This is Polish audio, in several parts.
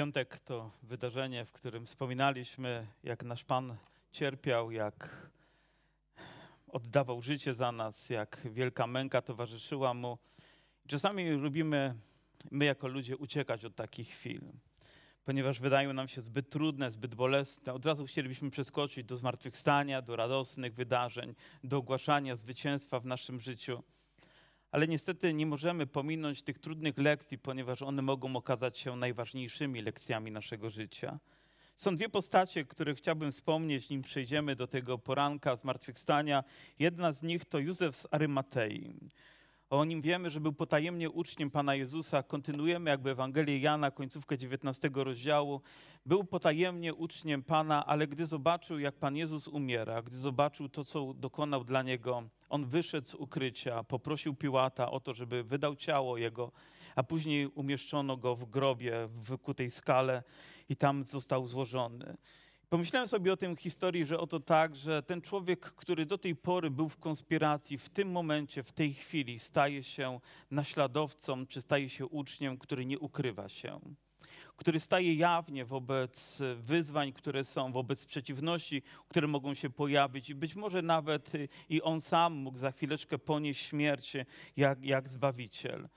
Piątek to wydarzenie, w którym wspominaliśmy, jak nasz Pan cierpiał, jak oddawał życie za nas, jak wielka męka towarzyszyła mu. Czasami lubimy my jako ludzie uciekać od takich chwil, ponieważ wydają nam się zbyt trudne, zbyt bolesne. Od razu chcielibyśmy przeskoczyć do zmartwychwstania, do radosnych wydarzeń, do ogłaszania zwycięstwa w naszym życiu. Ale niestety nie możemy pominąć tych trudnych lekcji, ponieważ one mogą okazać się najważniejszymi lekcjami naszego życia. Są dwie postacie, które chciałbym wspomnieć, nim przejdziemy do tego poranka zmartwychwstania. Jedna z nich to Józef z Arymatei. O nim wiemy, że był potajemnie uczniem Pana Jezusa. Kontynuujemy jakby Ewangelię Jana, końcówkę 19 rozdziału. Był potajemnie uczniem Pana, ale gdy zobaczył, jak Pan Jezus umiera, gdy zobaczył to, co dokonał dla niego, on wyszedł z ukrycia, poprosił Piłata o to, żeby wydał ciało jego, a później umieszczono go w grobie w wykutej skale i tam został złożony. Pomyślałem sobie o tym historii, że oto tak, że ten człowiek, który do tej pory był w konspiracji, w tym momencie, w tej chwili staje się naśladowcą, czy staje się uczniem, który nie ukrywa się który staje jawnie wobec wyzwań, które są, wobec przeciwności, które mogą się pojawić i być może nawet i on sam mógł za chwileczkę ponieść śmierć jak, jak Zbawiciel.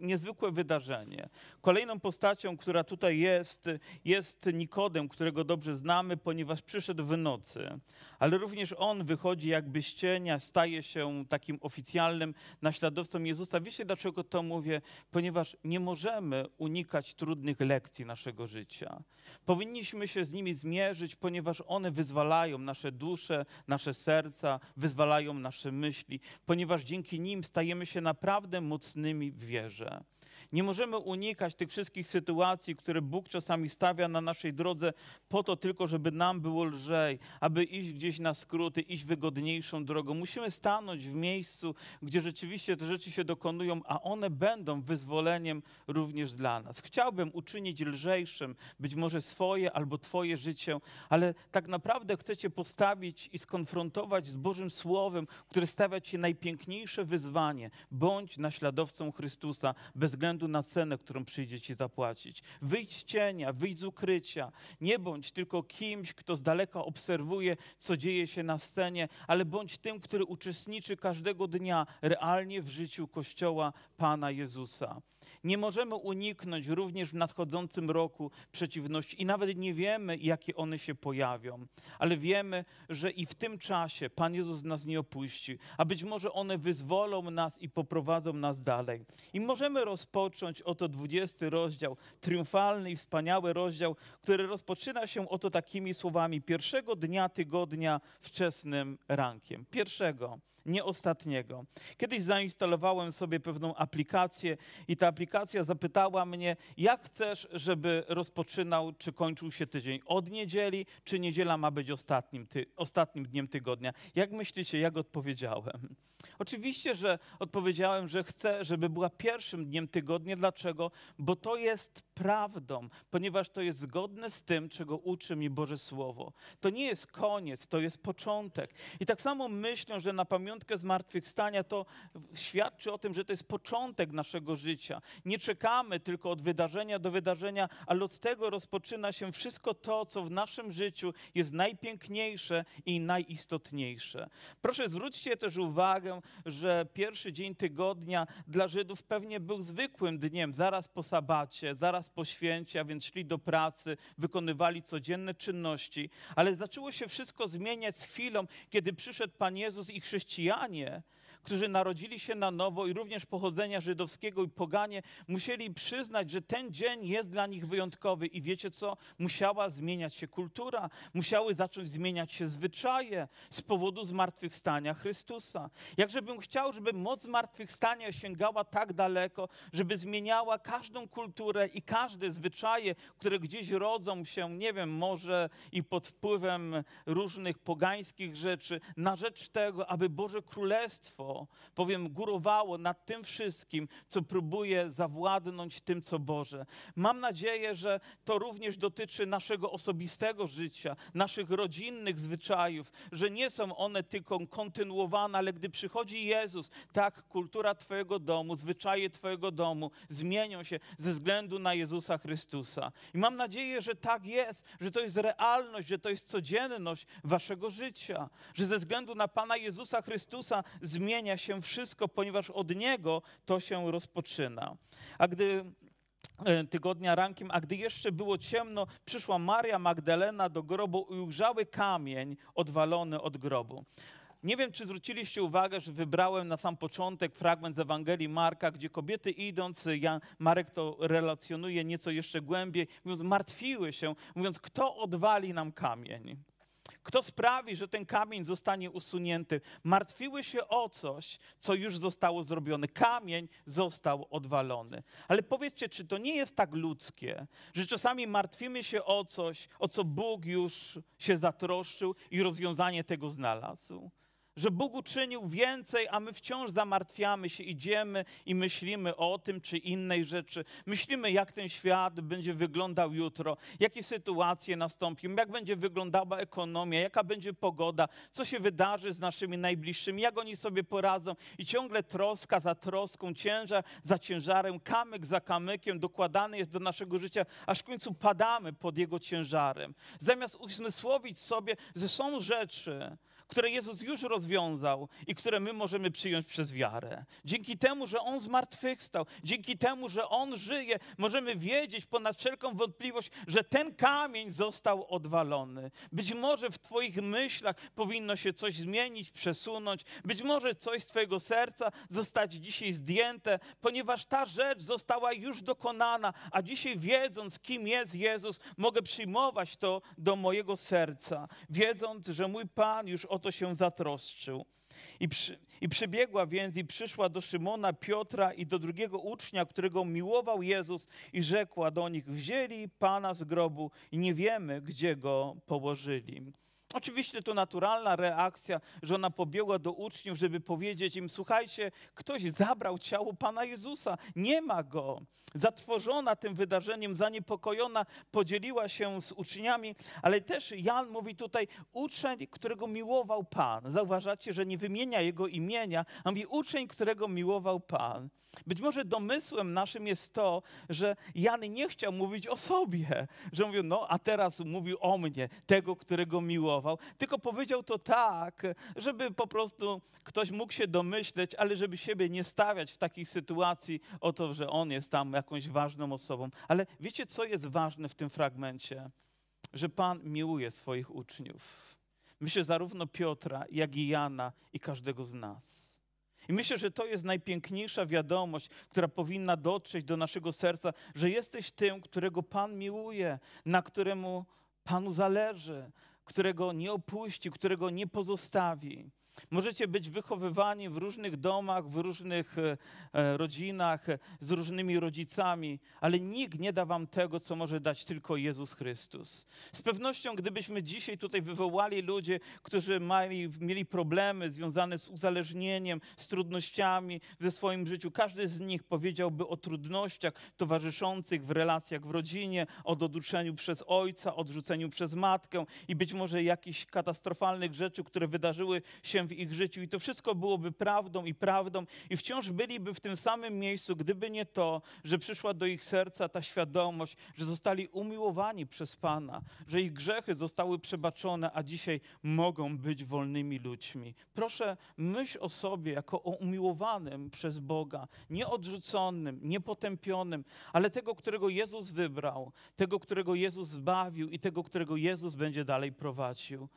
niezwykłe wydarzenie. Kolejną postacią, która tutaj jest, jest Nikodem, którego dobrze znamy, ponieważ przyszedł w nocy. Ale również on wychodzi jakby z cienia, staje się takim oficjalnym naśladowcą Jezusa. Wiecie, dlaczego to mówię? Ponieważ nie możemy unikać trudnych lekcji naszego życia. Powinniśmy się z nimi zmierzyć, ponieważ one wyzwalają nasze dusze, nasze serca, wyzwalają nasze myśli, ponieważ dzięki nim stajemy się naprawdę mocnymi w wierze. Nie możemy unikać tych wszystkich sytuacji, które Bóg czasami stawia na naszej drodze po to tylko, żeby nam było lżej, aby iść gdzieś na skróty, iść wygodniejszą drogą. Musimy stanąć w miejscu, gdzie rzeczywiście te rzeczy się dokonują, a one będą wyzwoleniem również dla nas. Chciałbym uczynić lżejszym być może swoje albo Twoje życie, ale tak naprawdę chcecie postawić i skonfrontować z Bożym Słowem, które stawia Ci najpiękniejsze wyzwanie. Bądź naśladowcą Chrystusa bez względu względu na cenę, którą przyjdzie ci zapłacić. Wyjdź z cienia, wyjdź z ukrycia. Nie bądź tylko kimś, kto z daleka obserwuje, co dzieje się na scenie, ale bądź tym, który uczestniczy każdego dnia realnie w życiu Kościoła Pana Jezusa. Nie możemy uniknąć również w nadchodzącym roku przeciwności i nawet nie wiemy, jakie one się pojawią, ale wiemy, że i w tym czasie Pan Jezus nas nie opuści, a być może one wyzwolą nas i poprowadzą nas dalej. I możemy rozpocząć oto 20 rozdział, triumfalny i wspaniały rozdział, który rozpoczyna się oto takimi słowami: pierwszego dnia tygodnia wczesnym rankiem. Pierwszego, nie ostatniego. Kiedyś zainstalowałem sobie pewną aplikację i ta aplikacja zapytała mnie, jak chcesz, żeby rozpoczynał czy kończył się tydzień? Od niedzieli, czy niedziela ma być ostatnim, ty, ostatnim dniem tygodnia? Jak myślicie, jak odpowiedziałem? Oczywiście, że odpowiedziałem, że chcę, żeby była pierwszym dniem tygodnia. Dlaczego? Bo to jest prawdą, ponieważ to jest zgodne z tym, czego uczy mi Boże Słowo. To nie jest koniec, to jest początek. I tak samo myślę, że na pamiątkę zmartwychwstania to świadczy o tym, że to jest początek naszego życia. Nie czekamy tylko od wydarzenia do wydarzenia, ale od tego rozpoczyna się wszystko to, co w naszym życiu jest najpiękniejsze i najistotniejsze. Proszę zwróćcie też uwagę, że pierwszy dzień tygodnia dla Żydów pewnie był zwykłym dniem, zaraz po sabacie, zaraz po święcie, a więc szli do pracy, wykonywali codzienne czynności, ale zaczęło się wszystko zmieniać z chwilą, kiedy przyszedł Pan Jezus i chrześcijanie którzy narodzili się na nowo i również pochodzenia żydowskiego i poganie, musieli przyznać, że ten dzień jest dla nich wyjątkowy. I wiecie co? Musiała zmieniać się kultura, musiały zacząć zmieniać się zwyczaje z powodu zmartwychwstania Chrystusa. Jakżebym chciał, żeby moc zmartwychwstania sięgała tak daleko, żeby zmieniała każdą kulturę i każde zwyczaje, które gdzieś rodzą się, nie wiem, może i pod wpływem różnych pogańskich rzeczy, na rzecz tego, aby Boże Królestwo powiem, górowało nad tym wszystkim, co próbuje zawładnąć tym, co Boże. Mam nadzieję, że to również dotyczy naszego osobistego życia, naszych rodzinnych zwyczajów, że nie są one tylko kontynuowane, ale gdy przychodzi Jezus, tak, kultura Twojego domu, zwyczaje Twojego domu zmienią się ze względu na Jezusa Chrystusa. I mam nadzieję, że tak jest, że to jest realność, że to jest codzienność Waszego życia, że ze względu na Pana Jezusa Chrystusa zmienia się wszystko, ponieważ od Niego to się rozpoczyna. A gdy e, tygodnia rankiem, a gdy jeszcze było ciemno, przyszła Maria Magdalena do grobu i ujrzały kamień odwalony od grobu. Nie wiem, czy zwróciliście uwagę, że wybrałem na sam początek fragment z Ewangelii Marka, gdzie kobiety idąc, ja, Marek to relacjonuje nieco jeszcze głębiej, mówiąc, martwiły się, mówiąc, kto odwali nam kamień? Kto sprawi, że ten kamień zostanie usunięty? Martwiły się o coś, co już zostało zrobione. Kamień został odwalony. Ale powiedzcie, czy to nie jest tak ludzkie, że czasami martwimy się o coś, o co Bóg już się zatroszczył i rozwiązanie tego znalazł? Że Bóg uczynił więcej, a my wciąż zamartwiamy się, idziemy i myślimy o tym czy innej rzeczy. Myślimy, jak ten świat będzie wyglądał jutro, jakie sytuacje nastąpią, jak będzie wyglądała ekonomia, jaka będzie pogoda, co się wydarzy z naszymi najbliższymi, jak oni sobie poradzą. I ciągle troska za troską, ciężar za ciężarem, kamyk za kamykiem dokładany jest do naszego życia, aż w końcu padamy pod jego ciężarem. Zamiast uzmysłowić sobie, że są rzeczy, które Jezus już rozwiązał i które my możemy przyjąć przez wiarę. Dzięki temu, że On zmartwychwstał, dzięki temu, że On żyje, możemy wiedzieć ponad wszelką wątpliwość, że ten kamień został odwalony. Być może w Twoich myślach powinno się coś zmienić, przesunąć, być może coś z Twojego serca zostać dzisiaj zdjęte, ponieważ ta rzecz została już dokonana, a dzisiaj wiedząc, kim jest Jezus, mogę przyjmować to do mojego serca, wiedząc, że mój Pan już od to się zatroszczył. I, przy, I przybiegła więc i przyszła do Szymona, Piotra i do drugiego ucznia, którego miłował Jezus i rzekła do nich, wzięli Pana z grobu i nie wiemy, gdzie go położyli. Oczywiście to naturalna reakcja, że ona pobiegła do uczniów, żeby powiedzieć im: Słuchajcie, ktoś zabrał ciało Pana Jezusa, nie ma go. Zatworzona tym wydarzeniem, zaniepokojona, podzieliła się z uczniami, ale też Jan mówi tutaj: uczeń, którego miłował Pan. Zauważacie, że nie wymienia jego imienia, a mówi uczeń, którego miłował Pan. Być może domysłem naszym jest to, że Jan nie chciał mówić o sobie, że mówił: No, a teraz mówił o mnie, tego, którego miłował tylko powiedział to tak, żeby po prostu ktoś mógł się domyśleć, ale żeby siebie nie stawiać w takiej sytuacji o to, że on jest tam jakąś ważną osobą. Ale wiecie, co jest ważne w tym fragmencie? Że Pan miłuje swoich uczniów. Myślę zarówno Piotra, jak i Jana i każdego z nas. I myślę, że to jest najpiękniejsza wiadomość, która powinna dotrzeć do naszego serca, że jesteś tym, którego Pan miłuje, na któremu Panu zależy, którego nie opuści, którego nie pozostawi. Możecie być wychowywani w różnych domach, w różnych e, e, rodzinach, z różnymi rodzicami, ale nikt nie da wam tego, co może dać tylko Jezus Chrystus. Z pewnością, gdybyśmy dzisiaj tutaj wywołali ludzie, którzy mieli, mieli problemy związane z uzależnieniem, z trudnościami ze swoim życiu, każdy z nich powiedziałby o trudnościach towarzyszących w relacjach w rodzinie, o oduczeniu przez ojca, odrzuceniu przez matkę i być może jakichś katastrofalnych rzeczy, które wydarzyły się w ich życiu. I to wszystko byłoby prawdą i prawdą, i wciąż byliby w tym samym miejscu, gdyby nie to, że przyszła do ich serca ta świadomość, że zostali umiłowani przez Pana, że ich grzechy zostały przebaczone, a dzisiaj mogą być wolnymi ludźmi. Proszę, myśl o sobie jako o umiłowanym przez Boga, nieodrzuconym, niepotępionym, ale tego, którego Jezus wybrał, tego, którego Jezus zbawił i tego, którego Jezus będzie dalej prowadził.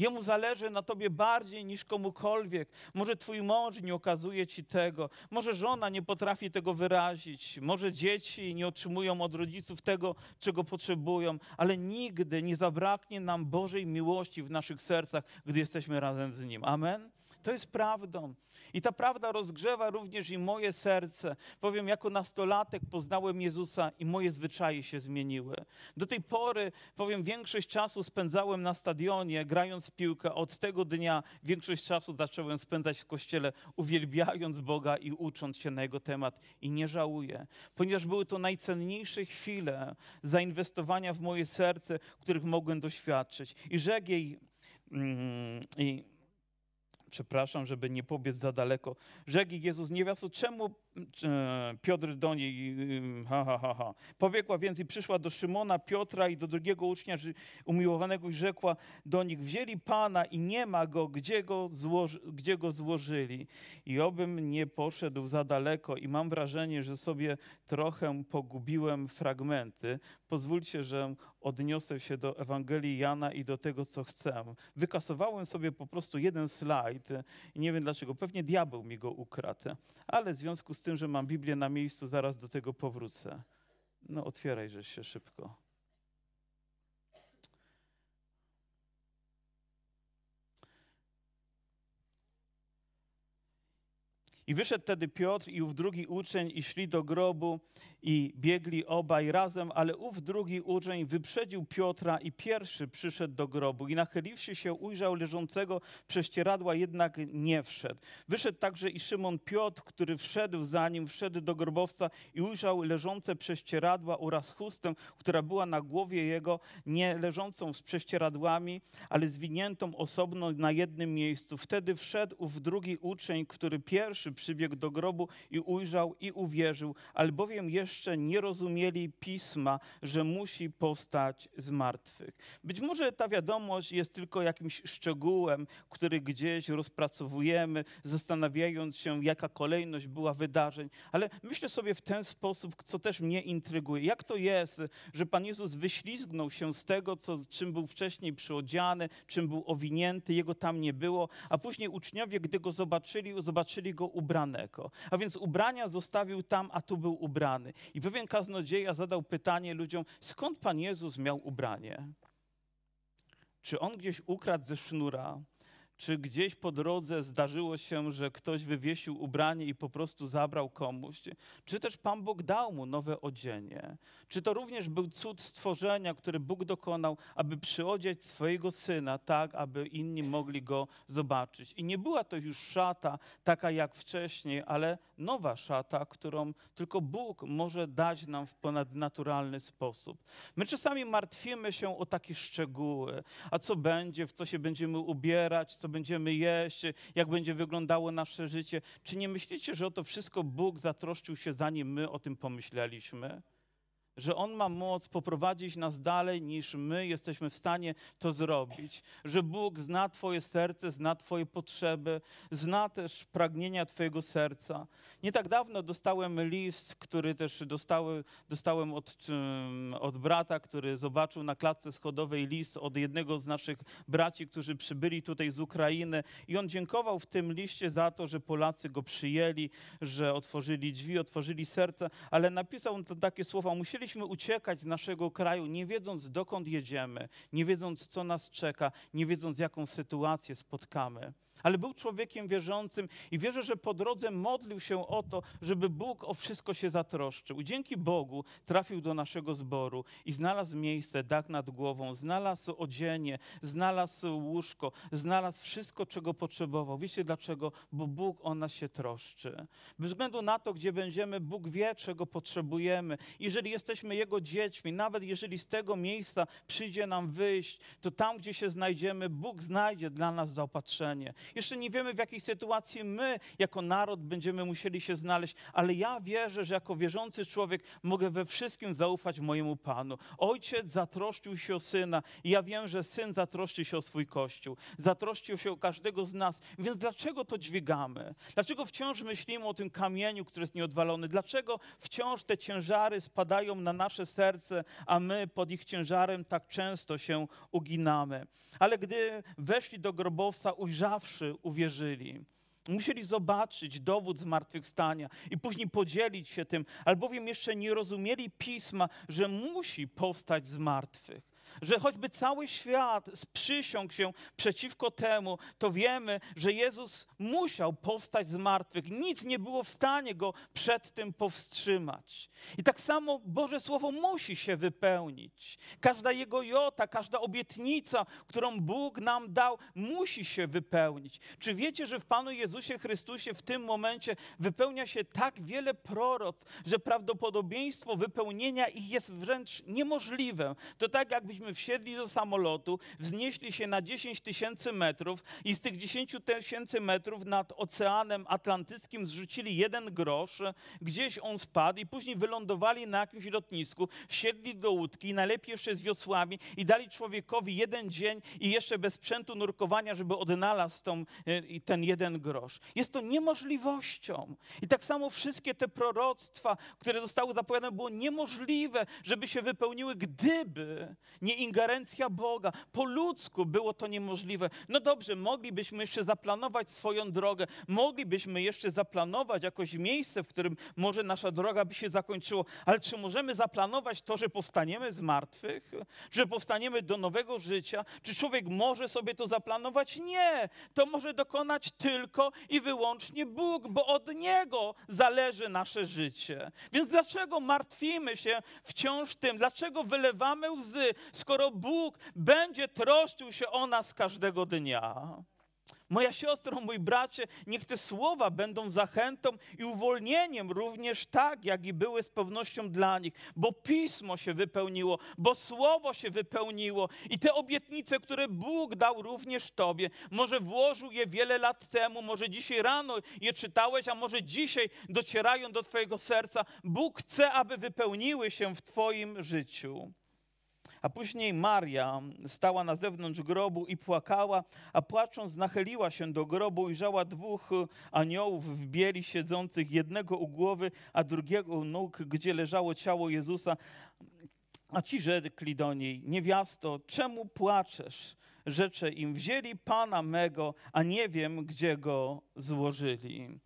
Jemu zależy na tobie bardziej niż komukolwiek. Może twój mąż nie okazuje ci tego, może żona nie potrafi tego wyrazić, może dzieci nie otrzymują od rodziców tego, czego potrzebują, ale nigdy nie zabraknie nam Bożej miłości w naszych sercach, gdy jesteśmy razem z Nim. Amen? To jest prawdą. I ta prawda rozgrzewa również i moje serce. Powiem, jako nastolatek poznałem Jezusa i moje zwyczaje się zmieniły. Do tej pory, powiem, większość czasu spędzałem na stadionie, grając piłkę. Od tego dnia większość czasu zacząłem spędzać w kościele, uwielbiając Boga i ucząc się na Jego temat. I nie żałuję, ponieważ były to najcenniejsze chwile zainwestowania w moje serce, których mogłem doświadczyć. I rzekł jej, mm, i przepraszam, żeby nie pobiec za daleko, rzekł Jezus niewiasto, czemu Piotr do niej, ha, ha, ha, ha. Pobiegła więc i przyszła do Szymona, Piotra i do drugiego ucznia umiłowanego i rzekła do nich, wzięli Pana i nie ma Go, gdzie go, złoży, gdzie go złożyli. I obym nie poszedł za daleko i mam wrażenie, że sobie trochę pogubiłem fragmenty. Pozwólcie, że odniosę się do Ewangelii Jana i do tego, co chcę. Wykasowałem sobie po prostu jeden slajd i nie wiem dlaczego, pewnie diabeł mi go ukradł, ale w związku z tym, że mam Biblię na miejscu, zaraz do tego powrócę. No otwieraj się szybko. I wyszedł wtedy Piotr i ów drugi uczeń i szli do grobu i biegli obaj razem, ale ów drugi uczeń wyprzedził Piotra i pierwszy przyszedł do grobu i nachyliwszy się ujrzał leżącego prześcieradła, jednak nie wszedł. Wyszedł także i Szymon Piotr, który wszedł za nim, wszedł do grobowca i ujrzał leżące prześcieradła oraz chustę, która była na głowie jego, nie leżącą z prześcieradłami, ale zwiniętą osobno na jednym miejscu. Wtedy wszedł ów drugi uczeń, który pierwszy przybiegł do grobu i ujrzał i uwierzył, albowiem jeszcze nie rozumieli pisma, że musi powstać z martwych. Być może ta wiadomość jest tylko jakimś szczegółem, który gdzieś rozpracowujemy, zastanawiając się, jaka kolejność była wydarzeń, ale myślę sobie w ten sposób, co też mnie intryguje. Jak to jest, że Pan Jezus wyślizgnął się z tego, co, czym był wcześniej przyodziany, czym był owinięty, jego tam nie było, a później uczniowie, gdy go zobaczyli, zobaczyli go ubranego. A więc ubrania zostawił tam, a tu był ubrany. I pewien kaznodzieja zadał pytanie ludziom, skąd Pan Jezus miał ubranie? Czy on gdzieś ukradł ze sznura? Czy gdzieś po drodze zdarzyło się, że ktoś wywiesił ubranie i po prostu zabrał komuś? Czy też Pan Bóg dał mu nowe odzienie? Czy to również był cud stworzenia, który Bóg dokonał, aby przyodziać swojego syna tak, aby inni mogli go zobaczyć? I nie była to już szata taka jak wcześniej, ale nowa szata, którą tylko Bóg może dać nam w ponadnaturalny sposób. My czasami martwimy się o takie szczegóły. A co będzie, w co się będziemy ubierać, co będziemy jeść, jak będzie wyglądało nasze życie. Czy nie myślicie, że o to wszystko Bóg zatroszczył się, zanim my o tym pomyśleliśmy? Że On ma moc poprowadzić nas dalej, niż my jesteśmy w stanie to zrobić. Że Bóg zna Twoje serce, zna Twoje potrzeby, zna też pragnienia Twojego serca. Nie tak dawno dostałem list, który też dostały, dostałem od, od brata, który zobaczył na klatce schodowej list od jednego z naszych braci, którzy przybyli tutaj z Ukrainy. I on dziękował w tym liście za to, że Polacy go przyjęli, że otworzyli drzwi, otworzyli serce, ale napisał takie słowa: Musieli Musieliśmy uciekać z naszego kraju, nie wiedząc dokąd jedziemy, nie wiedząc co nas czeka, nie wiedząc jaką sytuację spotkamy ale był człowiekiem wierzącym i wierzę, że po drodze modlił się o to, żeby Bóg o wszystko się zatroszczył. Dzięki Bogu trafił do naszego zboru i znalazł miejsce, dach nad głową, znalazł odzienie, znalazł łóżko, znalazł wszystko, czego potrzebował. Wiecie dlaczego? Bo Bóg o nas się troszczy. Bez względu na to, gdzie będziemy, Bóg wie, czego potrzebujemy. Jeżeli jesteśmy Jego dziećmi, nawet jeżeli z tego miejsca przyjdzie nam wyjść, to tam, gdzie się znajdziemy, Bóg znajdzie dla nas zaopatrzenie. Jeszcze nie wiemy, w jakiej sytuacji my, jako naród, będziemy musieli się znaleźć, ale ja wierzę, że jako wierzący człowiek mogę we wszystkim zaufać mojemu Panu. Ojciec zatroszczył się o syna i ja wiem, że syn zatroszczy się o swój kościół, zatroszczył się o każdego z nas. Więc dlaczego to dźwigamy? Dlaczego wciąż myślimy o tym kamieniu, który jest nieodwalony? Dlaczego wciąż te ciężary spadają na nasze serce, a my pod ich ciężarem tak często się uginamy? Ale gdy weszli do grobowca, ujrzawszy, uwierzyli. Musieli zobaczyć dowód zmartwychwstania i później podzielić się tym, albowiem jeszcze nie rozumieli pisma, że musi powstać z martwych. Że choćby cały świat sprzysiągł się przeciwko temu, to wiemy, że Jezus musiał powstać z martwych. Nic nie było w stanie go przed tym powstrzymać. I tak samo Boże Słowo musi się wypełnić. Każda jego jota, każda obietnica, którą Bóg nam dał, musi się wypełnić. Czy wiecie, że w Panu Jezusie Chrystusie w tym momencie wypełnia się tak wiele proroc, że prawdopodobieństwo wypełnienia ich jest wręcz niemożliwe. To tak, jakbyśmy wsiedli do samolotu, wznieśli się na 10 tysięcy metrów i z tych 10 tysięcy metrów nad Oceanem Atlantyckim zrzucili jeden grosz, gdzieś on spadł i później wylądowali na jakimś lotnisku, wsiedli do łódki, najlepiej jeszcze z wiosłami i dali człowiekowi jeden dzień i jeszcze bez sprzętu nurkowania, żeby odnalazł tą, e, ten jeden grosz. Jest to niemożliwością. I tak samo wszystkie te proroctwa, które zostały zapowiadane, było niemożliwe, żeby się wypełniły, gdyby nie ingerencja Boga. Po ludzku było to niemożliwe. No dobrze, moglibyśmy jeszcze zaplanować swoją drogę, moglibyśmy jeszcze zaplanować jakoś miejsce, w którym może nasza droga by się zakończyła, ale czy możemy zaplanować to, że powstaniemy z martwych, że powstaniemy do nowego życia? Czy człowiek może sobie to zaplanować? Nie. To może dokonać tylko i wyłącznie Bóg, bo od Niego zależy nasze życie. Więc dlaczego martwimy się wciąż tym? Dlaczego wylewamy łzy, skoro Bóg będzie troszczył się o nas każdego dnia? Moja siostro, mój bracie, niech te słowa będą zachętą i uwolnieniem również tak, jak i były z pewnością dla nich, bo pismo się wypełniło, bo słowo się wypełniło i te obietnice, które Bóg dał również Tobie, może włożył je wiele lat temu, może dzisiaj rano je czytałeś, a może dzisiaj docierają do Twojego serca. Bóg chce, aby wypełniły się w Twoim życiu. A później Maria stała na zewnątrz grobu i płakała, a płacząc nachyliła się do grobu ujrzała dwóch aniołów w bieli siedzących, jednego u głowy, a drugiego u nóg, gdzie leżało ciało Jezusa. A ci rzekli do niej, niewiasto, czemu płaczesz? Rzecze im, wzięli Pana mego, a nie wiem, gdzie go złożyli.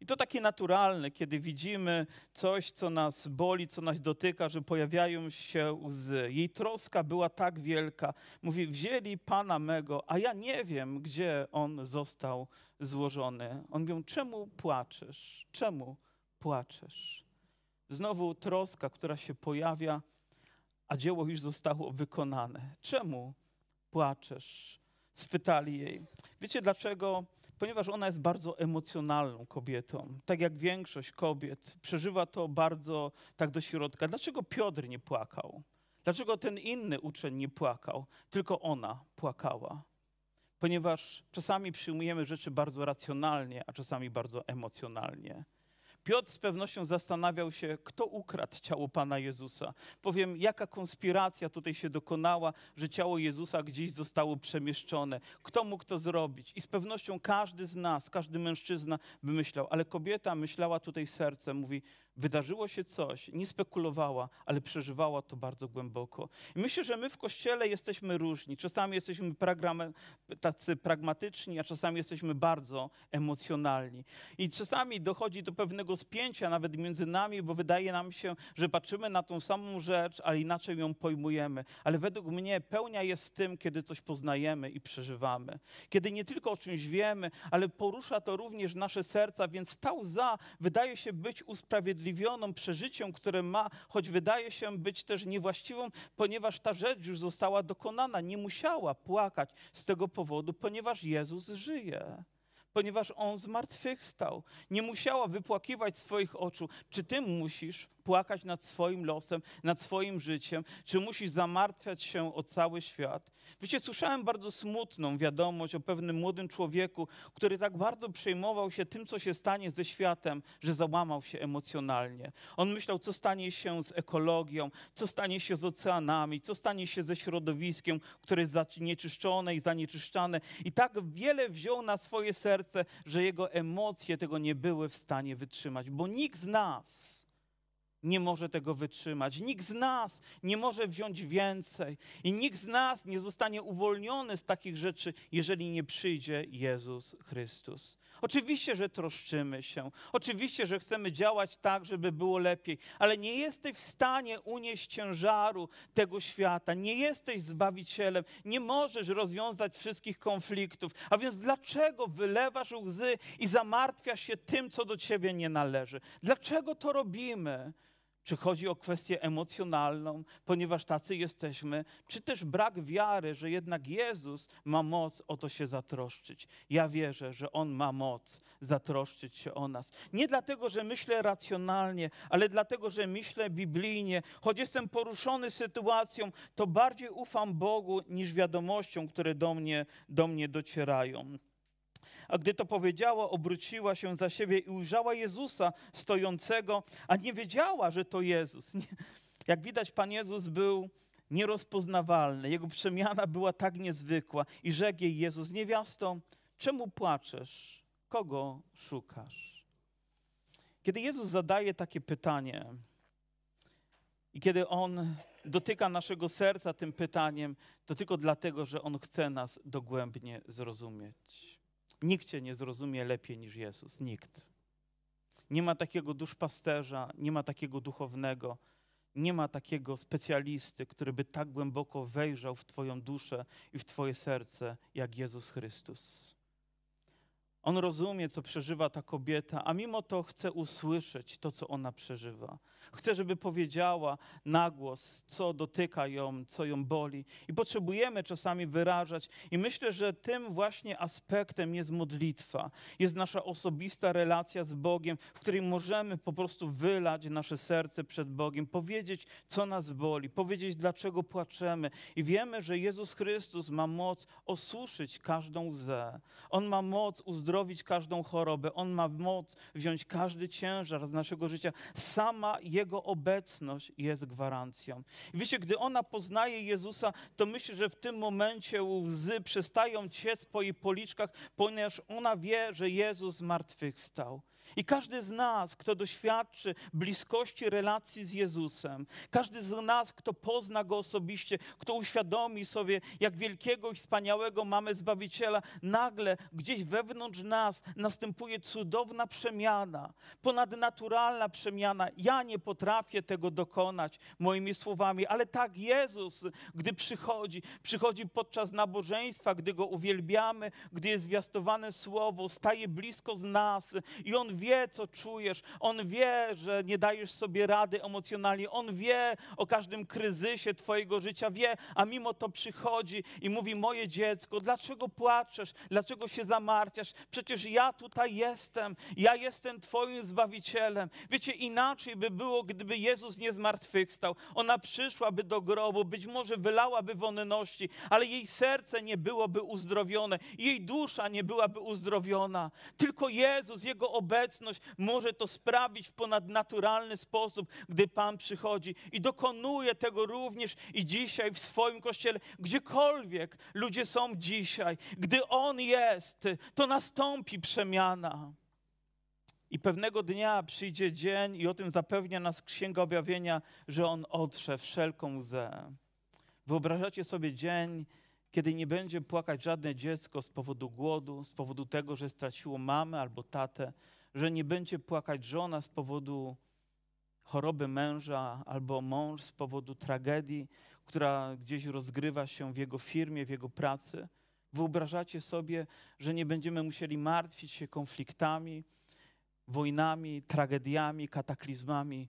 I to takie naturalne, kiedy widzimy coś, co nas boli, co nas dotyka, że pojawiają się łzy. Jej troska była tak wielka. Mówi, wzięli Pana mego, a ja nie wiem, gdzie on został złożony. On mówił, czemu płaczesz? Czemu płaczesz? Znowu troska, która się pojawia, a dzieło już zostało wykonane. Czemu płaczesz? Spytali jej. Wiecie dlaczego? Ponieważ ona jest bardzo emocjonalną kobietą. Tak jak większość kobiet, przeżywa to bardzo tak do środka. Dlaczego Piotr nie płakał? Dlaczego ten inny uczeń nie płakał? Tylko ona płakała. Ponieważ czasami przyjmujemy rzeczy bardzo racjonalnie, a czasami bardzo emocjonalnie. Piotr z pewnością zastanawiał się, kto ukradł ciało Pana Jezusa. Powiem, jaka konspiracja tutaj się dokonała, że ciało Jezusa gdzieś zostało przemieszczone. Kto mógł to zrobić? I z pewnością każdy z nas, każdy mężczyzna by myślał, ale kobieta myślała tutaj sercem, mówi, wydarzyło się coś, nie spekulowała, ale przeżywała to bardzo głęboko. I myślę, że my w Kościele jesteśmy różni. Czasami jesteśmy tacy pragmatyczni, a czasami jesteśmy bardzo emocjonalni. I czasami dochodzi do pewnego spięcia nawet między nami, bo wydaje nam się, że patrzymy na tą samą rzecz, ale inaczej ją pojmujemy. Ale według mnie pełnia jest w tym, kiedy coś poznajemy i przeżywamy. Kiedy nie tylko o czymś wiemy, ale porusza to również nasze serca, więc ta łza wydaje się być usprawiedliwiona usprawiedliwioną przeżyciem, które ma, choć wydaje się być też niewłaściwą, ponieważ ta rzecz już została dokonana. Nie musiała płakać z tego powodu, ponieważ Jezus żyje ponieważ On zmartwychwstał. Nie musiała wypłakiwać swoich oczu. Czy ty musisz płakać nad swoim losem, nad swoim życiem? Czy musisz zamartwiać się o cały świat? Wiecie, słyszałem bardzo smutną wiadomość o pewnym młodym człowieku, który tak bardzo przejmował się tym, co się stanie ze światem, że załamał się emocjonalnie. On myślał, co stanie się z ekologią, co stanie się z oceanami, co stanie się ze środowiskiem, które jest zanieczyszczone i zanieczyszczane. I tak wiele wziął na swoje serce, że jego emocje tego nie były w stanie wytrzymać, bo nikt z nas nie może tego wytrzymać. Nikt z nas nie może wziąć więcej. I nikt z nas nie zostanie uwolniony z takich rzeczy, jeżeli nie przyjdzie Jezus Chrystus. Oczywiście, że troszczymy się. Oczywiście, że chcemy działać tak, żeby było lepiej, ale nie jesteś w stanie unieść ciężaru tego świata. Nie jesteś zbawicielem. Nie możesz rozwiązać wszystkich konfliktów. A więc dlaczego wylewasz łzy i zamartwiasz się tym, co do ciebie nie należy? Dlaczego to robimy? Czy chodzi o kwestię emocjonalną, ponieważ tacy jesteśmy, czy też brak wiary, że jednak Jezus ma moc o to się zatroszczyć. Ja wierzę, że On ma moc zatroszczyć się o nas. Nie dlatego, że myślę racjonalnie, ale dlatego, że myślę biblijnie. Choć jestem poruszony sytuacją, to bardziej ufam Bogu niż wiadomościom, które do mnie, do mnie docierają. A gdy to powiedziała, obróciła się za siebie i ujrzała Jezusa stojącego, a nie wiedziała, że to Jezus. Jak widać, Pan Jezus był nierozpoznawalny. Jego przemiana była tak niezwykła. I rzekł jej Jezus, niewiasto, czemu płaczesz? Kogo szukasz? Kiedy Jezus zadaje takie pytanie i kiedy On dotyka naszego serca tym pytaniem, to tylko dlatego, że On chce nas dogłębnie zrozumieć. Nikt cię nie zrozumie lepiej niż Jezus. Nikt. Nie ma takiego duszpasterza, nie ma takiego duchownego, nie ma takiego specjalisty, który by tak głęboko wejrzał w Twoją duszę i w Twoje serce, jak Jezus Chrystus. On rozumie, co przeżywa ta kobieta, a mimo to chce usłyszeć to, co ona przeżywa. Chcę, żeby powiedziała na głos, co dotyka ją, co ją boli. I potrzebujemy czasami wyrażać. I myślę, że tym właśnie aspektem jest modlitwa. Jest nasza osobista relacja z Bogiem, w której możemy po prostu wylać nasze serce przed Bogiem, powiedzieć, co nas boli, powiedzieć, dlaczego płaczemy. I wiemy, że Jezus Chrystus ma moc osuszyć każdą łzę. On ma moc uzdrowić każdą chorobę. On ma moc wziąć każdy ciężar z naszego życia. Sama jego obecność jest gwarancją. I wiecie, gdy ona poznaje Jezusa, to myślę, że w tym momencie łzy przestają ciec po jej policzkach, ponieważ ona wie, że Jezus zmartwychwstał. I każdy z nas, kto doświadczy bliskości relacji z Jezusem, każdy z nas, kto pozna Go osobiście, kto uświadomi sobie, jak wielkiego i wspaniałego mamy Zbawiciela, nagle gdzieś wewnątrz nas następuje cudowna przemiana, ponadnaturalna przemiana. Ja nie potrafię tego dokonać moimi słowami, ale tak Jezus, gdy przychodzi, przychodzi podczas nabożeństwa, gdy Go uwielbiamy, gdy jest zwiastowane Słowo, staje blisko z nas i On wie, co czujesz. On wie, że nie dajesz sobie rady emocjonalnie. On wie o każdym kryzysie Twojego życia, wie, a mimo to przychodzi i mówi: Moje dziecko, dlaczego płaczesz? Dlaczego się zamartwiasz? Przecież ja tutaj jestem. Ja jestem Twoim zbawicielem. Wiecie, inaczej by było, gdyby Jezus nie zmartwychwstał. Ona przyszłaby do grobu, być może wylałaby wonności, ale jej serce nie byłoby uzdrowione, jej dusza nie byłaby uzdrowiona. Tylko Jezus, Jego obecność, obecność może to sprawić w ponadnaturalny sposób, gdy Pan przychodzi i dokonuje tego również i dzisiaj w swoim kościele, gdziekolwiek ludzie są dzisiaj. Gdy On jest, to nastąpi przemiana. I pewnego dnia przyjdzie dzień, i o tym zapewnia nas Księga Objawienia, że On otrze wszelką łzę. Wyobrażacie sobie dzień, kiedy nie będzie płakać żadne dziecko z powodu głodu, z powodu tego, że straciło mamę albo tatę, że nie będzie płakać żona z powodu choroby męża albo mąż z powodu tragedii, która gdzieś rozgrywa się w jego firmie, w jego pracy. Wyobrażacie sobie, że nie będziemy musieli martwić się konfliktami, wojnami, tragediami, kataklizmami,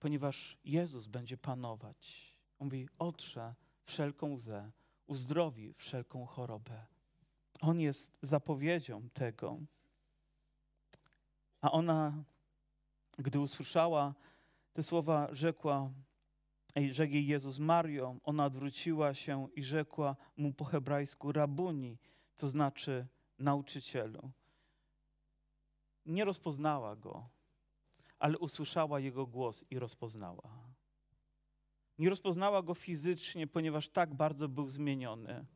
ponieważ Jezus będzie panować. On mówi: otrze wszelką łzę, uzdrowi wszelką chorobę. On jest zapowiedzią tego. A ona, gdy usłyszała te słowa, rzekła, rzekł jej Jezus Mario, ona odwróciła się i rzekła mu po hebrajsku rabuni, to znaczy nauczycielu. Nie rozpoznała go, ale usłyszała jego głos i rozpoznała. Nie rozpoznała go fizycznie, ponieważ tak bardzo był zmieniony,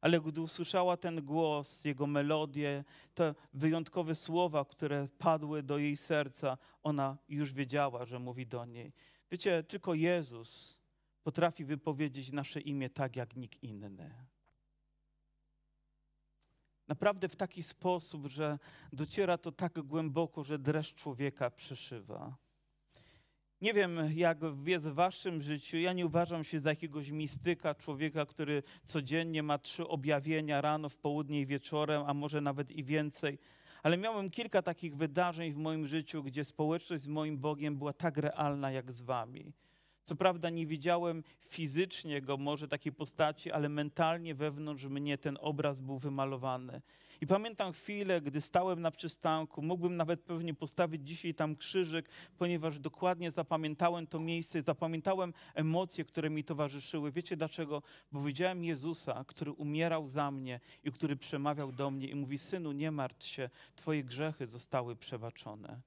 Ale gdy usłyszała ten głos, jego melodię, te wyjątkowe słowa, które padły do jej serca, ona już wiedziała, że mówi do niej. Wiecie, tylko Jezus potrafi wypowiedzieć nasze imię tak jak nikt inny. Naprawdę w taki sposób, że dociera to tak głęboko, że dreszcz człowieka przeszywa. Nie wiem, jak jest w waszym życiu. Ja nie uważam się za jakiegoś mistyka, człowieka, który codziennie ma trzy objawienia rano, w południe i wieczorem, a może nawet i więcej. Ale miałem kilka takich wydarzeń w moim życiu, gdzie społeczność z moim Bogiem była tak realna jak z wami. Co prawda nie widziałem fizycznie go, może takiej postaci, ale mentalnie wewnątrz mnie ten obraz był wymalowany. I pamiętam chwilę, gdy stałem na przystanku, mógłbym nawet pewnie postawić dzisiaj tam krzyżyk, ponieważ dokładnie zapamiętałem to miejsce, zapamiętałem emocje, które mi towarzyszyły. Wiecie dlaczego? Bo widziałem Jezusa, który umierał za mnie i który przemawiał do mnie i mówi: Synu, nie martw się, Twoje grzechy zostały przebaczone.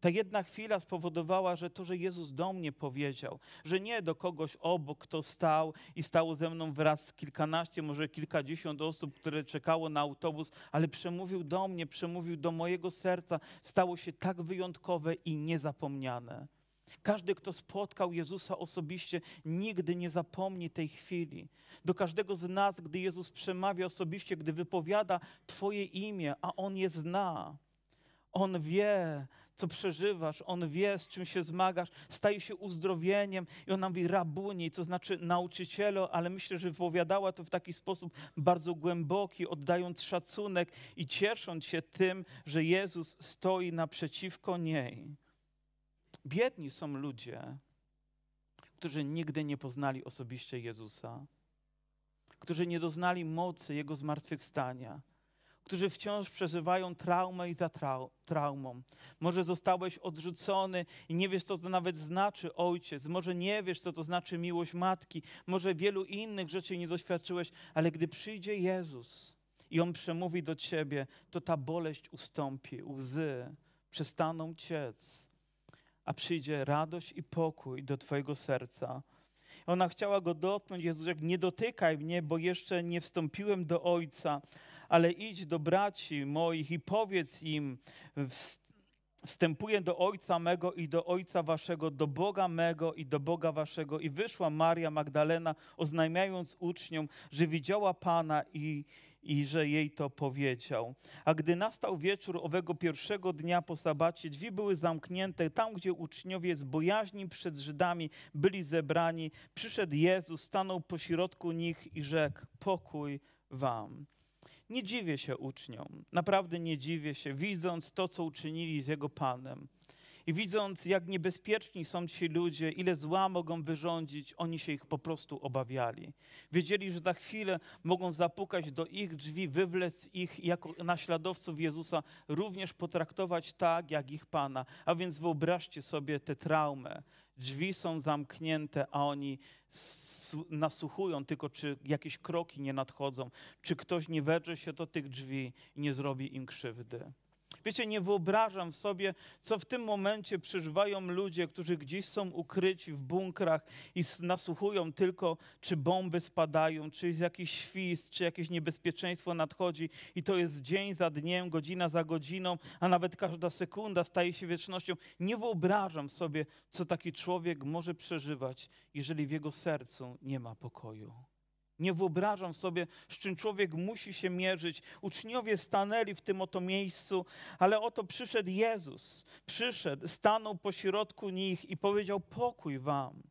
Ta jedna chwila spowodowała, że to, że Jezus do mnie powiedział, że nie do kogoś obok, kto stał i stało ze mną wraz kilkanaście, może kilkadziesiąt osób, które czekało na autobus, ale przemówił do mnie, przemówił do mojego serca, stało się tak wyjątkowe i niezapomniane. Każdy, kto spotkał Jezusa osobiście, nigdy nie zapomni tej chwili. Do każdego z nas, gdy Jezus przemawia osobiście, gdy wypowiada Twoje imię, a On je zna. On wie, co przeżywasz, On wie, z czym się zmagasz, staje się uzdrowieniem i On mówi rabuni, co znaczy nauczycielo, ale myślę, że wypowiadała to w taki sposób bardzo głęboki, oddając szacunek i ciesząc się tym, że Jezus stoi naprzeciwko niej. Biedni są ludzie, którzy nigdy nie poznali osobiście Jezusa, którzy nie doznali mocy Jego zmartwychwstania którzy wciąż przeżywają traumę i za trau traumą. Może zostałeś odrzucony i nie wiesz, co to nawet znaczy ojciec. Może nie wiesz, co to znaczy miłość matki. Może wielu innych rzeczy nie doświadczyłeś, ale gdy przyjdzie Jezus i On przemówi do ciebie, to ta boleść ustąpi, łzy przestaną ciec, a przyjdzie radość i pokój do twojego serca. Ona chciała go dotknąć. Jezus jak nie dotykaj mnie, bo jeszcze nie wstąpiłem do Ojca ale idź do braci moich i powiedz im, wstępuję do Ojca mego i do Ojca waszego, do Boga mego i do Boga waszego. I wyszła Maria Magdalena, oznajmiając uczniom, że widziała Pana i, i że jej to powiedział. A gdy nastał wieczór owego pierwszego dnia po sabacie, drzwi były zamknięte. Tam, gdzie uczniowie z bojaźni przed Żydami byli zebrani, przyszedł Jezus, stanął pośrodku nich i rzekł: Pokój wam. Nie dziwię się uczniom, naprawdę nie dziwię się, widząc to, co uczynili z Jego Panem. I widząc, jak niebezpieczni są ci ludzie, ile zła mogą wyrządzić, oni się ich po prostu obawiali. Wiedzieli, że za chwilę mogą zapukać do ich drzwi, wywlec ich jako naśladowców Jezusa, również potraktować tak, jak ich Pana. A więc wyobraźcie sobie tę traumę. Drzwi są zamknięte, a oni nasłuchują tylko, czy jakieś kroki nie nadchodzą, czy ktoś nie wedrze się do tych drzwi i nie zrobi im krzywdy. Wiecie, nie wyobrażam sobie, co w tym momencie przeżywają ludzie, którzy gdzieś są ukryci w bunkrach i nasłuchują tylko, czy bomby spadają, czy jest jakiś świst, czy jakieś niebezpieczeństwo nadchodzi. I to jest dzień za dniem, godzina za godziną, a nawet każda sekunda staje się wiecznością. Nie wyobrażam sobie, co taki człowiek może przeżywać, jeżeli w jego sercu nie ma pokoju. Nie wyobrażam sobie, z czym człowiek musi się mierzyć. Uczniowie stanęli w tym oto miejscu, ale oto przyszedł Jezus. Przyszedł, stanął pośrodku nich i powiedział: Pokój wam.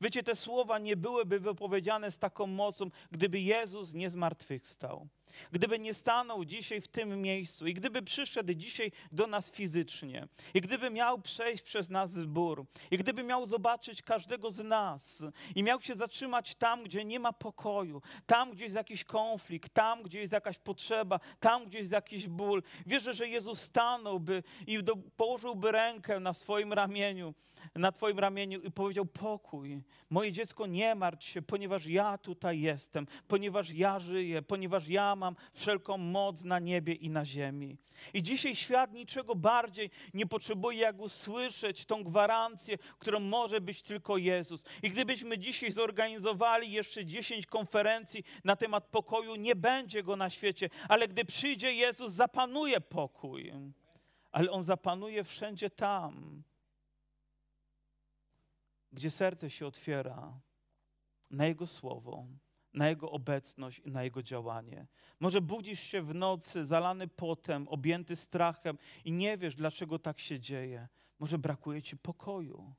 Wiecie, te słowa nie byłyby wypowiedziane z taką mocą, gdyby Jezus nie zmartwychwstał. Gdyby nie stanął dzisiaj w tym miejscu i gdyby przyszedł dzisiaj do nas fizycznie, i gdyby miał przejść przez nas zbór, i gdyby miał zobaczyć każdego z nas, i miał się zatrzymać tam, gdzie nie ma pokoju, tam, gdzie jest jakiś konflikt, tam, gdzie jest jakaś potrzeba, tam, gdzie jest jakiś ból, wierzę, że Jezus stanąłby i do, położyłby rękę na swoim ramieniu, na Twoim ramieniu i powiedział: Pokój, moje dziecko, nie martw się, ponieważ ja tutaj jestem, ponieważ ja żyję, ponieważ ja mam mam wszelką moc na niebie i na ziemi. I dzisiaj świat niczego bardziej nie potrzebuje, jak usłyszeć tą gwarancję, którą może być tylko Jezus. I gdybyśmy dzisiaj zorganizowali jeszcze 10 konferencji na temat pokoju, nie będzie go na świecie, ale gdy przyjdzie Jezus, zapanuje pokój. Ale on zapanuje wszędzie tam, gdzie serce się otwiera na Jego słowo, na Jego obecność i na Jego działanie. Może budzisz się w nocy zalany potem, objęty strachem i nie wiesz, dlaczego tak się dzieje. Może brakuje ci pokoju.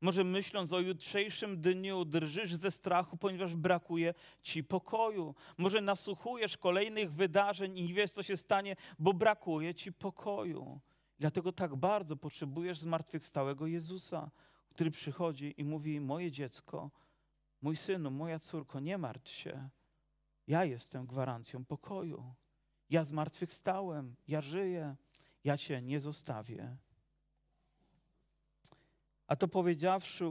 Może myśląc o jutrzejszym dniu drżysz ze strachu, ponieważ brakuje ci pokoju. Może nasłuchujesz kolejnych wydarzeń i nie wiesz, co się stanie, bo brakuje ci pokoju. Dlatego tak bardzo potrzebujesz zmartwychwstałego Jezusa, który przychodzi i mówi: Moje dziecko, mój synu, moja córko, nie martw się. Ja jestem gwarancją pokoju. Ja zmartwychwstałem, ja żyję, ja cię nie zostawię. A to powiedziawszy,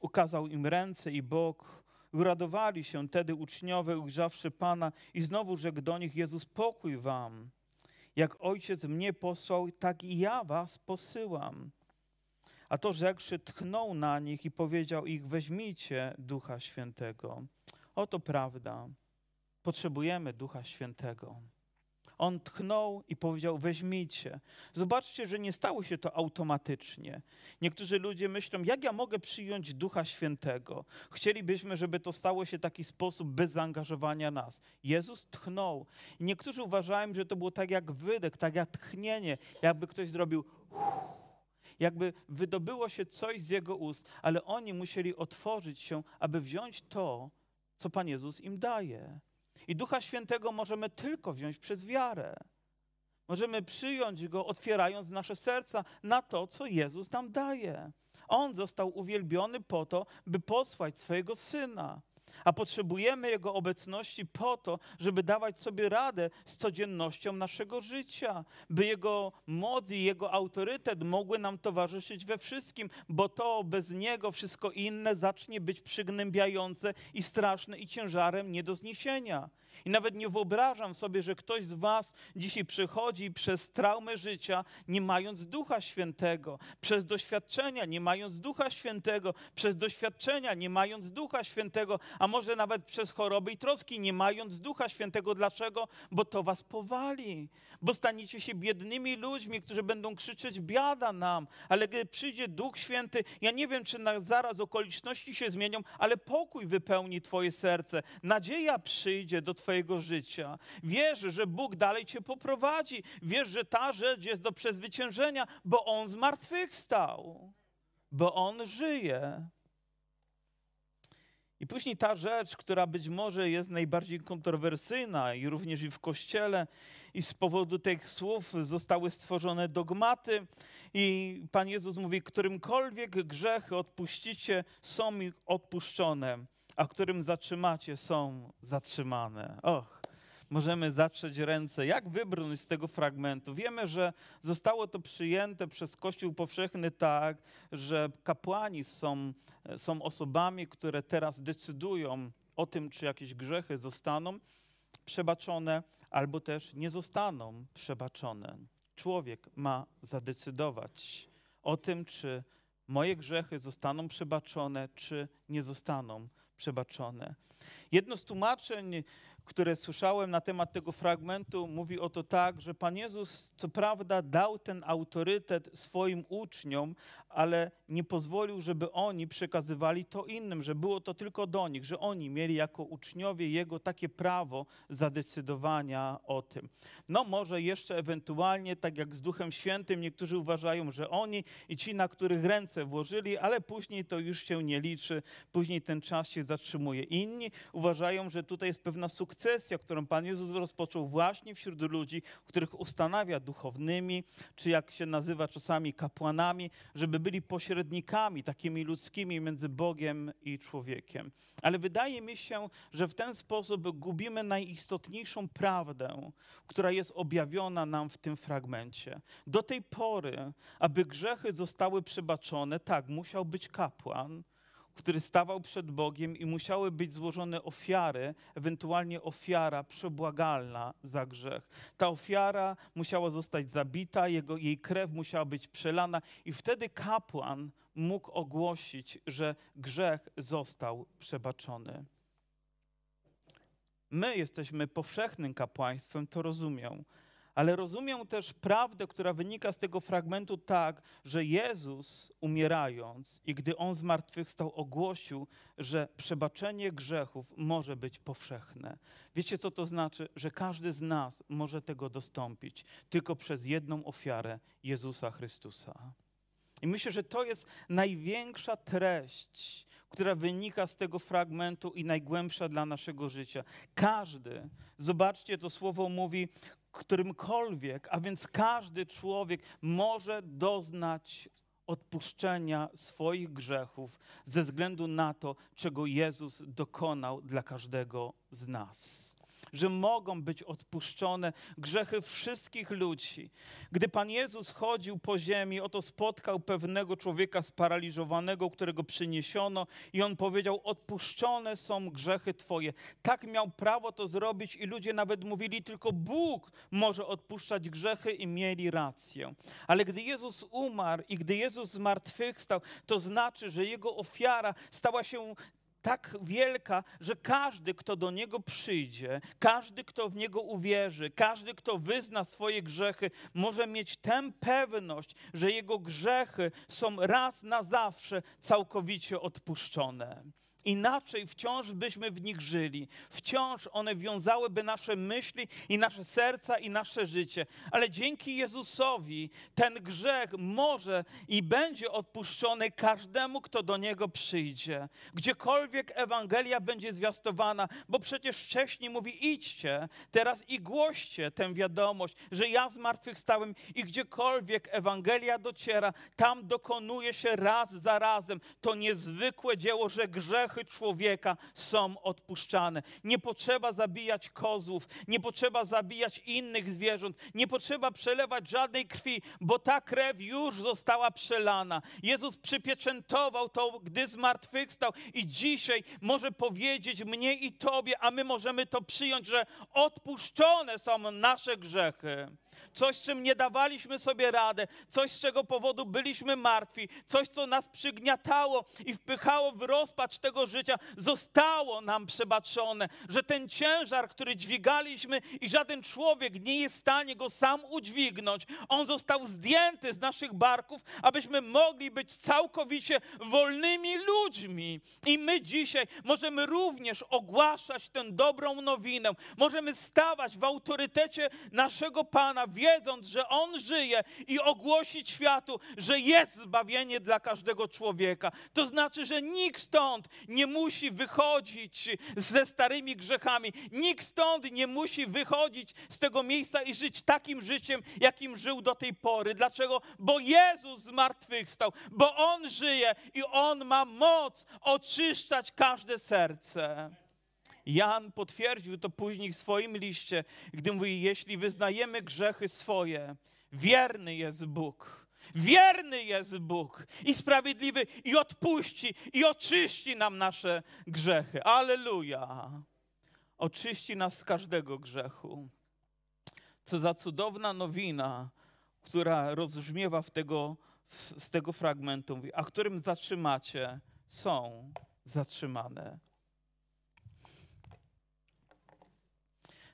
ukazał im ręce i bok. Uradowali się tedy uczniowie, ujrzawszy Pana, i znowu rzekł do nich: Jezus, pokój wam. Jak ojciec mnie posłał, tak i ja was posyłam. A to rzekłszy, tchnął na nich i powiedział ich: Weźmijcie Ducha Świętego. Oto prawda. Potrzebujemy Ducha Świętego. On tchnął i powiedział: Weźmijcie. Zobaczcie, że nie stało się to automatycznie. Niektórzy ludzie myślą: Jak ja mogę przyjąć Ducha Świętego? Chcielibyśmy, żeby to stało się taki sposób bez zaangażowania nas. Jezus tchnął. Niektórzy uważają, że to było tak jak wydech, tak jak tchnienie, jakby ktoś zrobił. Jakby wydobyło się coś z jego ust, ale oni musieli otworzyć się, aby wziąć to, co Pan Jezus im daje. I Ducha Świętego możemy tylko wziąć przez wiarę. Możemy przyjąć Go, otwierając nasze serca na to, co Jezus nam daje. On został uwielbiony po to, by posłać swojego Syna. A potrzebujemy Jego obecności po to, żeby dawać sobie radę z codziennością naszego życia, by Jego moc i Jego autorytet mogły nam towarzyszyć we wszystkim, bo to bez Niego wszystko inne zacznie być przygnębiające i straszne i ciężarem nie do zniesienia. I nawet nie wyobrażam sobie, że ktoś z Was dzisiaj przychodzi przez traumę życia, nie mając Ducha Świętego, przez doświadczenia, nie mając Ducha Świętego, przez doświadczenia, nie mając Ducha Świętego, a może nawet przez choroby i troski, nie mając Ducha Świętego. Dlaczego? Bo to Was powali, bo staniecie się biednymi ludźmi, którzy będą krzyczeć: Biada nam, ale gdy przyjdzie Duch Święty, ja nie wiem, czy na zaraz okoliczności się zmienią, ale pokój wypełni Twoje serce, nadzieja przyjdzie do Twojego Twojego życia. Wiesz, że Bóg dalej Cię poprowadzi. Wiesz, że ta rzecz jest do przezwyciężenia, bo On zmartwychwstał, bo On żyje. I później ta rzecz, która być może jest najbardziej kontrowersyjna i również i w Kościele, i z powodu tych słów zostały stworzone dogmaty. I Pan Jezus mówi, którymkolwiek grzechy odpuścicie, są mi odpuszczone a którym zatrzymacie, są zatrzymane. Och, możemy zatrzeć ręce. Jak wybrnąć z tego fragmentu? Wiemy, że zostało to przyjęte przez Kościół powszechny tak, że kapłani są, są osobami, które teraz decydują o tym, czy jakieś grzechy zostaną przebaczone, albo też nie zostaną przebaczone. Człowiek ma zadecydować o tym, czy moje grzechy zostaną przebaczone, czy nie zostaną przebaczone. Jedno z tłumaczeń które słyszałem na temat tego fragmentu, mówi o to tak, że Pan Jezus, co prawda, dał ten autorytet swoim uczniom, ale nie pozwolił, żeby oni przekazywali to innym, że było to tylko do nich, że oni mieli jako uczniowie Jego takie prawo zadecydowania o tym. No, może jeszcze ewentualnie, tak jak z Duchem Świętym, niektórzy uważają, że oni i ci, na których ręce włożyli, ale później to już się nie liczy, później ten czas się zatrzymuje. Inni uważają, że tutaj jest pewna sukcesja sukcesja, którą Pan Jezus rozpoczął właśnie wśród ludzi, których ustanawia duchownymi, czy jak się nazywa czasami kapłanami, żeby byli pośrednikami takimi ludzkimi między Bogiem i człowiekiem. Ale wydaje mi się, że w ten sposób gubimy najistotniejszą prawdę, która jest objawiona nam w tym fragmencie. Do tej pory, aby grzechy zostały przebaczone, tak, musiał być kapłan, który stawał przed Bogiem i musiały być złożone ofiary, ewentualnie ofiara przebłagalna za grzech. Ta ofiara musiała zostać zabita, jego, jej krew musiała być przelana i wtedy kapłan mógł ogłosić, że grzech został przebaczony. My jesteśmy powszechnym kapłaństwem, to rozumią. Ale rozumią też prawdę, która wynika z tego fragmentu tak, że Jezus umierając i gdy On zmartwychwstał, ogłosił, że przebaczenie grzechów może być powszechne. Wiecie, co to znaczy? Że każdy z nas może tego dostąpić tylko przez jedną ofiarę Jezusa Chrystusa. I myślę, że to jest największa treść, która wynika z tego fragmentu i najgłębsza dla naszego życia. Każdy, zobaczcie, to słowo mówi, którymkolwiek, a więc każdy człowiek może doznać odpuszczenia swoich grzechów ze względu na to, czego Jezus dokonał dla każdego z nas że mogą być odpuszczone grzechy wszystkich ludzi. Gdy Pan Jezus chodził po ziemi, oto spotkał pewnego człowieka sparaliżowanego, którego przyniesiono, i on powiedział: Odpuszczone są grzechy Twoje. Tak miał prawo to zrobić, i ludzie nawet mówili: Tylko Bóg może odpuszczać grzechy, i mieli rację. Ale gdy Jezus umarł i gdy Jezus zmartwychwstał, to znaczy, że jego ofiara stała się tak wielka, że każdy, kto do Niego przyjdzie, każdy, kto w Niego uwierzy, każdy, kto wyzna swoje grzechy, może mieć tę pewność, że Jego grzechy są raz na zawsze całkowicie odpuszczone. Inaczej wciąż byśmy w nich żyli. Wciąż one wiązałyby nasze myśli i nasze serca i nasze życie. Ale dzięki Jezusowi ten grzech może i będzie odpuszczony każdemu, kto do niego przyjdzie. Gdziekolwiek Ewangelia będzie zwiastowana, bo przecież wcześniej mówi: idźcie teraz i głoście tę wiadomość, że ja zmartwychwstałem i gdziekolwiek Ewangelia dociera, tam dokonuje się raz za razem to niezwykłe dzieło, że grzech grzechy człowieka są odpuszczane. Nie potrzeba zabijać kozłów, nie potrzeba zabijać innych zwierząt, nie potrzeba przelewać żadnej krwi, bo ta krew już została przelana. Jezus przypieczętował to, gdy zmartwychwstał i dzisiaj może powiedzieć mnie i tobie, a my możemy to przyjąć, że odpuszczone są nasze grzechy coś, czym nie dawaliśmy sobie radę, coś, z czego powodu byliśmy martwi, coś, co nas przygniatało i wpychało w rozpacz tego życia, zostało nam przebaczone, że ten ciężar, który dźwigaliśmy i żaden człowiek nie jest w stanie go sam udźwignąć, on został zdjęty z naszych barków, abyśmy mogli być całkowicie wolnymi ludźmi. I my dzisiaj możemy również ogłaszać tę dobrą nowinę, możemy stawać w autorytecie naszego Pana, wiedząc, że On żyje i ogłosić światu, że jest zbawienie dla każdego człowieka. To znaczy, że nikt stąd nie musi wychodzić ze starymi grzechami, nikt stąd nie musi wychodzić z tego miejsca i żyć takim życiem, jakim żył do tej pory. Dlaczego? Bo Jezus zmartwychwstał, bo On żyje i On ma moc oczyszczać każde serce. Jan potwierdził to później w swoim liście, gdy mówi: Jeśli wyznajemy grzechy swoje, wierny jest Bóg. Wierny jest Bóg i sprawiedliwy, i odpuści, i oczyści nam nasze grzechy. Aleluja! Oczyści nas z każdego grzechu. Co za cudowna nowina, która rozbrzmiewa w tego, w, z tego fragmentu, a którym zatrzymacie, są zatrzymane.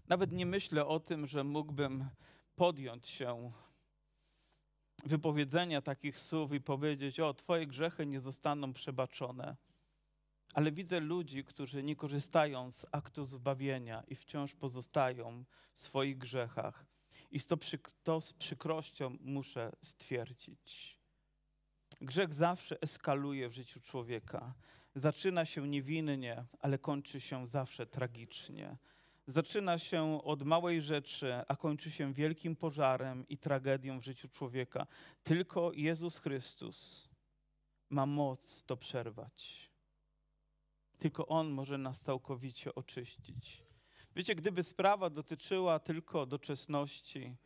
Nawet nie myślę o tym, że mógłbym podjąć się wypowiedzenia takich słów i powiedzieć: O, Twoje grzechy nie zostaną przebaczone. Ale widzę ludzi, którzy nie korzystają z aktu zbawienia i wciąż pozostają w swoich grzechach. I to, to z przykrością muszę stwierdzić. Grzech zawsze eskaluje w życiu człowieka. Zaczyna się niewinnie, ale kończy się zawsze tragicznie zaczyna się od małej rzeczy, a kończy się wielkim pożarem i tragedią w życiu człowieka. Tylko Jezus Chrystus ma moc to przerwać. Tylko On może nas całkowicie oczyścić. Wiecie, gdyby sprawa dotyczyła tylko doczesności,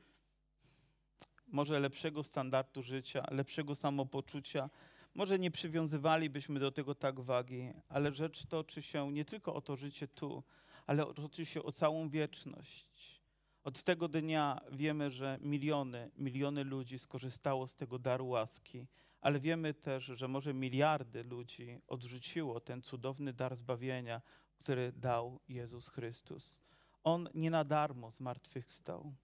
może lepszego standardu życia, lepszego samopoczucia, Może nie przywiązywalibyśmy do tego tak wagi, ale rzecz toczy się nie tylko o to życie tu, ale toczy się o całą wieczność. Od tego dnia wiemy, że miliony, miliony ludzi skorzystało z tego daru łaski, ale wiemy też, że może miliardy ludzi odrzuciło ten cudowny dar zbawienia, który dał Jezus Chrystus. On nie na darmo zmartwychwstał.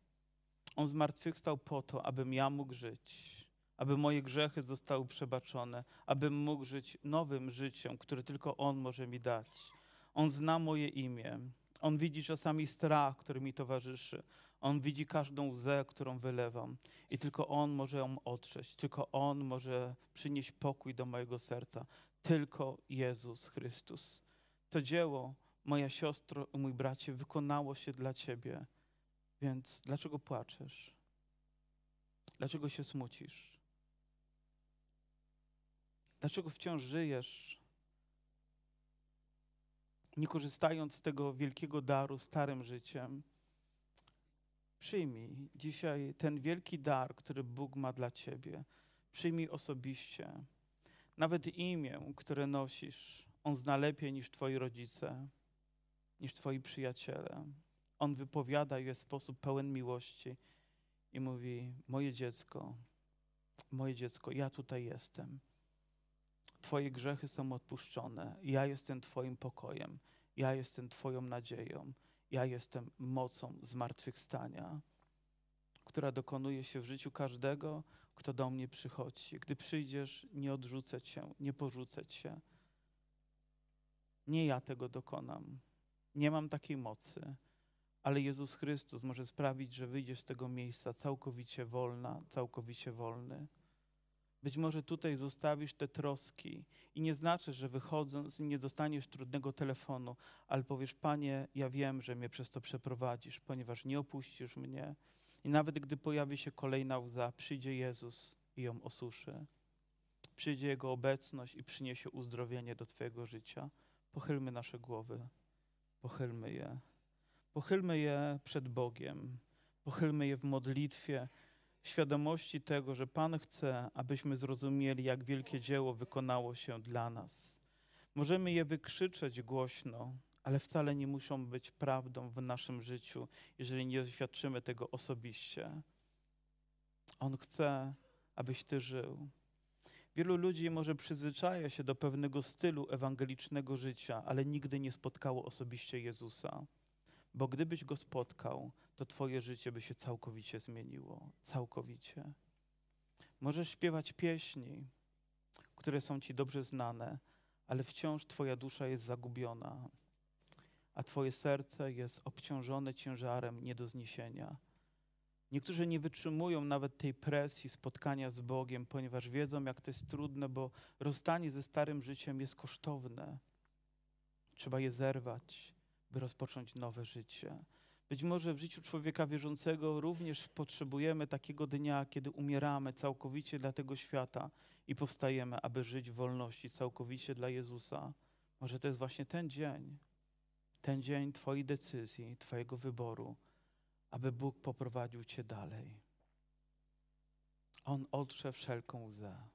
On zmartwychwstał po to, abym ja mógł żyć, aby moje grzechy zostały przebaczone, abym mógł żyć nowym życiem, które tylko On może mi dać. On zna moje imię. On widzi czasami strach, który mi towarzyszy. On widzi każdą łzę, którą wylewam. I tylko On może ją otrzeć. Tylko On może przynieść pokój do mojego serca. Tylko Jezus Chrystus. To dzieło, moja siostro i mój bracie, wykonało się dla Ciebie. Więc dlaczego płaczesz? Dlaczego się smucisz? Dlaczego wciąż żyjesz, nie korzystając z tego wielkiego daru starym życiem? Przyjmij dzisiaj ten wielki dar, który Bóg ma dla ciebie. Przyjmij osobiście. Nawet imię, które nosisz, On zna lepiej niż twoi rodzice, niż twoi przyjaciele. On wypowiada je w sposób pełen miłości i mówi: Moje dziecko, moje dziecko, ja tutaj jestem. Twoje grzechy są odpuszczone. Ja jestem Twoim pokojem. Ja jestem Twoją nadzieją. Ja jestem mocą zmartwychwstania, która dokonuje się w życiu każdego, kto do mnie przychodzi. Gdy przyjdziesz, nie odrzucę Cię, nie porzucę Cię. Nie ja tego dokonam. Nie mam takiej mocy, ale Jezus Chrystus może sprawić, że wyjdziesz z tego miejsca całkowicie wolna, całkowicie wolny. Być może tutaj zostawisz te troski i nie znaczy, że wychodząc nie dostaniesz trudnego telefonu, ale powiesz, Panie, ja wiem, że mnie przez to przeprowadzisz, ponieważ nie opuścisz mnie. I nawet gdy pojawi się kolejna łza, przyjdzie Jezus i ją osuszy. Przyjdzie Jego obecność i przyniesie uzdrowienie do Twojego życia. Pochylmy nasze głowy, pochylmy je. Pochylmy je przed Bogiem, pochylmy je w modlitwie, świadomości tego, że Pan chce, abyśmy zrozumieli, jak wielkie dzieło wykonało się dla nas. Możemy je wykrzyczeć głośno, ale wcale nie muszą być prawdą w naszym życiu, jeżeli nie doświadczymy tego osobiście. On chce, abyś Ty żył. Wielu ludzi może przyzwyczaja się do pewnego stylu ewangelicznego życia, ale nigdy nie spotkało osobiście Jezusa. Bo gdybyś go spotkał, to Twoje życie by się całkowicie zmieniło. Całkowicie. Możesz śpiewać pieśni, które są Ci dobrze znane, ale wciąż Twoja dusza jest zagubiona, a Twoje serce jest obciążone ciężarem nie do zniesienia. Niektórzy nie wytrzymują nawet tej presji spotkania z Bogiem, ponieważ wiedzą, jak to jest trudne, bo rozstanie ze starym życiem jest kosztowne. Trzeba je zerwać, by rozpocząć nowe życie. Być może w życiu człowieka wierzącego również potrzebujemy takiego dnia, kiedy umieramy całkowicie dla tego świata i powstajemy, aby żyć w wolności całkowicie dla Jezusa. Może to jest właśnie ten dzień, ten dzień Twojej decyzji, Twojego wyboru, aby Bóg poprowadził Cię dalej. On otrze wszelką łzę.